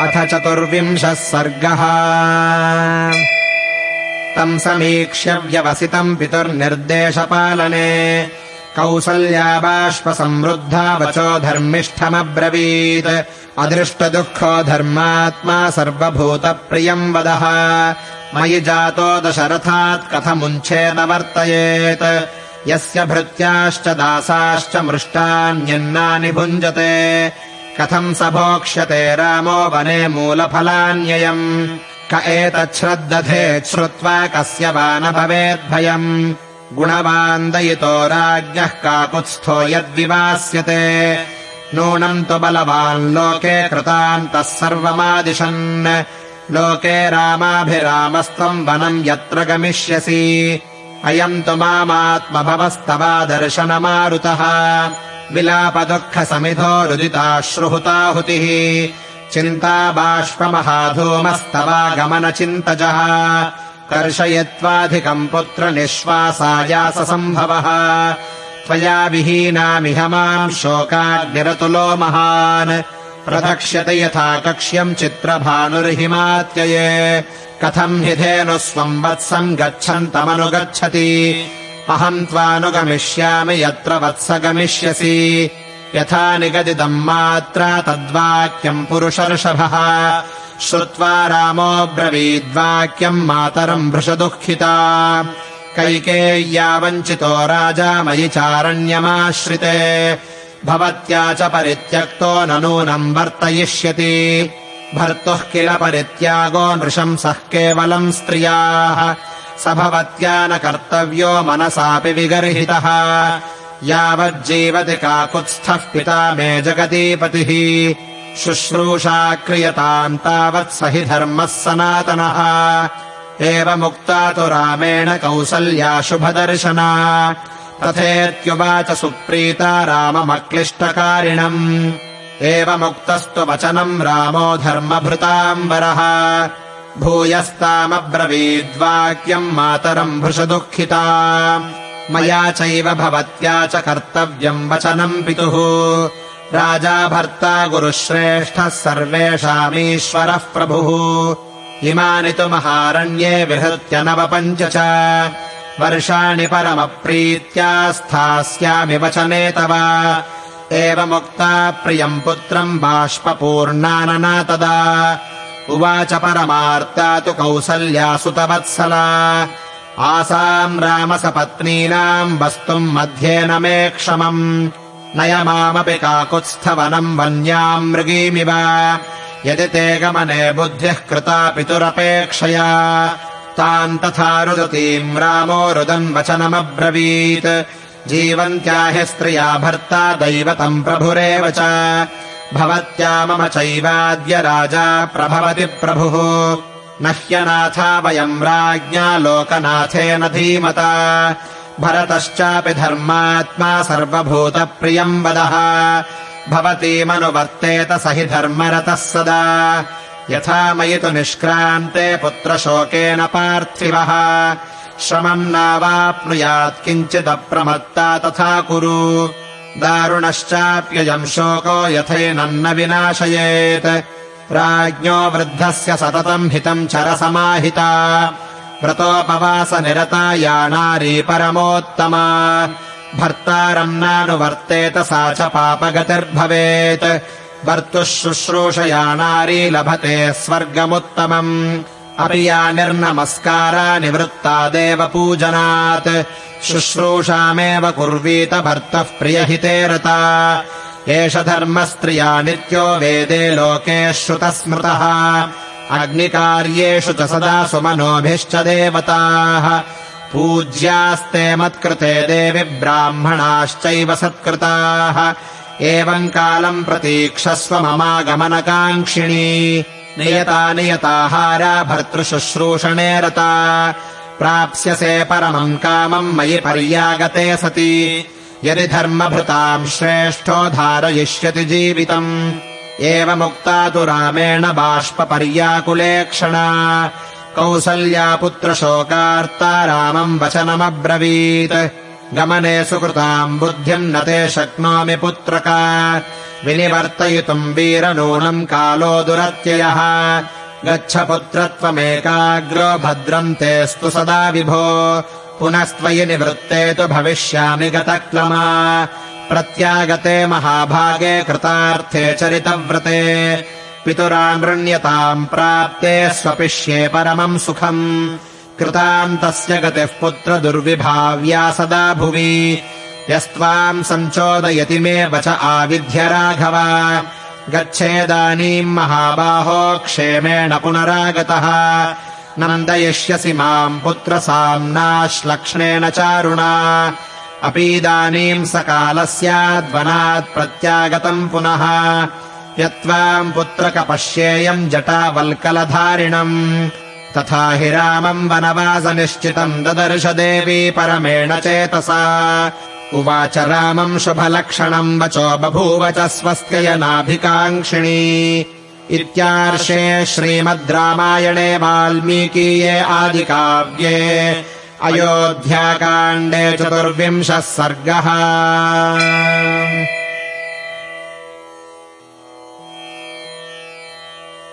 अथ चतुर्विंशः सर्गः। तम् समीक्ष्य व्यवसितम् पितुर्निर्देशपालने। कौसल्या बाष्पसमृद्धा वचो धर्मिष्ठमब्रवीत्। अदृष्टदुःखो धर्मात्मा सर्वभूतप्रियम् वदः। मयि जातो दशरथात् कथमुञ्छेन वर्तयेत् यस्य भृत्याश्च दासाश्च मृष्टान्यन्नानि भुञ्जते कथम् स भोक्ष्यते रामो वने मूलफलान्ययम्। क एतच्छ्रद्दधेत् श्रुत्वा कस्य वा न भवेद्भयम्। गुणवान्दयितो राज्ञः काकुत्स्थो यद्विवास्यते। नूनम् तु बलवान् लोके कृतान्तः सर्वमादिशन्। लोके रामाभिरामस्त्वम् वनम् यत्र गमिष्यसि। अयम् तु मामात्मभवस्तवा दर्शनमारुतः विलापदुःखसमिधो रुदिताश्रुहुताहुतिः चिन्ता बाष्पमहाधूमस्तवागमनचिन्तजः कर्षयित्वाधिकम् पुत्रनिःश्वासायाससम्भवः। त्वया विहीनामिह माम् शोकाग्निरतुलो महान्। प्रदक्ष्यते यथा कक्ष्यम् चित्रभानुर्हिमात्यये। कथम् हि धेनुस्वम् वत्सम् गच्छन्तमनुगच्छति अहम् त्वानुगमिष्यामि यत्र वत्स गमिष्यसि यथा निगदितम् मात्रा तद्वाक्यम् पुरुषर्षभः। श्रुत्वा रामो ब्रवीद्वाक्यम् मातरम् भृशदुःखिता। कैकेय्या वञ्चितो राजा मयि चारण्यमाश्रिते। भवत्या च परित्यक्तो न नूनम् वर्तयिष्यति। भर्तुः किल परित्यागो नृशंसः केवलम् स्त्रियाः स भवत्या न कर्तव्यो मनसापि विगर्हितः। यावज्जीवति काकुत्स्थः पिता मे जगदीपतिः। शुश्रूषा क्रियताम् तावत् स हि धर्मः सनातनः। एवमुक्ता तु रामेण कौसल्या शुभदर्शना। तथेत्युवाच सुप्रीता राममक्लिष्टकारिणम्। एवमुक्तस्तु वचनम् रामो धर्मभृताम्बरः भूयस्तामब्रवीद्वाक्यम् मातरम् भृशदुःखिता। मया चैव भवत्या च कर्तव्यम् वचनम् पितुः। राजा भर्ता गुरुश्रेष्ठः सर्वेषामीश्वरः प्रभुः। इमानि तु महारण्ये विहृत्य नवपञ्च च वर्षाणि परमप्रीत्या स्थास्यामि वचने तव। एवमुक्ता प्रियम् पुत्रम् बाष्पूर्णानना तदा उवाच परमार्ता तु कौसल्या सुतवत्सला। आसाम् रामसपत्नीनाम् वस्तुम् मध्ये न मे क्षमम्। नय मामपि काकुत्स्थवनम् वन्याम् मृगीमिव। यदि ते गमने बुद्धिः कृता पितुरपेक्षया। ताम् तथा रुदतीम् रामो रुदन् वचनमब्रवीत्। जीवन्त्या हि स्त्रिया भर्ता दैवतम् प्रभुरेव च भवत्या मम चैवाद्य राजा प्रभवति प्रभुः। न ह्यनाथा वयम् राज्ञा लोकनाथेन धीमता। भरतश्चापि धर्मात्मा सर्वभूतप्रियम् वदः। भवतीमनुवर्तेत स हि धर्मरतः सदा। यथा मयि तु निष्क्रान्ते पुत्रशोकेन पार्थिवः। श्रमम् नावाप्नुयात् किञ्चिदप्रमत्ता तथा कुरु दारुणश्चाप्ययम् शोको यथैनन्न विनाशयेत्। राज्ञो वृद्धस्य सततम् हितम् चरसमाहिता। व्रतोपवासनिरता या नारी परमोत्तमा। भर्तारम् नानुवर्तेत सा च पापगतिर्भवेत्। भर्तुः शुश्रूषया नारी लभते स्वर्गमुत्तमम् अपि या निर्नमस्कारा निवृत्ता देवपूजनात्। शुश्रूषामेव कुर्वीत भर्तः प्रियहिते रता एष धर्मस्त्रिया नित्यो वेदे लोके श्रुतः स्मृतः अग्निकार्येषु च सदा सुमनोभिश्च देवताः। पूज्यास्ते मत्कृते देवि ब्राह्मणाश्चैव सत्कृताः। एवम् कालम् प्रतीक्षस्व ममागमनकाङ्क्षिणी नियता नियताहारा भर्तृशुश्रूषणे रता। प्राप्स्यसे परमम् कामम् मयि पर्यागते सति। यदि धर्मभृताम् श्रेष्ठो धारयिष्यति जीवितम्। एवमुक्ता तु रामेण बाष्पर्याकुलेक्षणा कौसल्या पुत्रशोकार्ता रामम् वचनमब्रवीत् गमने सुकृताम् बुद्धिम् न ते शक्नोमि पुत्रका। विनिवर्तयितुम् वीरनूनम् कालो दुरत्ययः। गच्छ पुत्रत्वमेकाग्रो भद्रम् तेऽस्तु सदा विभो। पुनस्त्वयि निवृत्ते तु भविष्यामि गतक्लमा। प्रत्यागते महाभागे कृतार्थे चरितव्रते। पितुरामृण्यताम् प्राप्ते स्वपिष्ये परमम् सुखम् कृतान्तस्य गतिः पुत्रदुर्विभाव्या सदा भुवि। यस्त्वाम् सञ्चोदयति मे वच आविध्य राघव। गच्छेदानीम् महाबाहो क्षेमेण पुनरागतः। नन्दयिष्यसि माम् पुत्रसाम्नाश्लक्ष्णेन चारुणा। अपीदानीम् सकालः स्याद्वनात् प्रत्यागतम् पुनः। यत्त्वाम् पुत्रकपश्येयम् जटावल्कलधारिणम् तथा हि रामम् वनवासनिश्चितम् ददर्श देवी परमेण चेतसा। उवाच रामम् शुभलक्षणम् वचो बभूव च स्वस्त्ययनाभिकाङ्क्षिणी। इत्यार्षे श्रीमद् रामायणे वाल्मीकीये आदिकाव्ये अयोध्याकाण्डे चतुर्विंशः सर्गः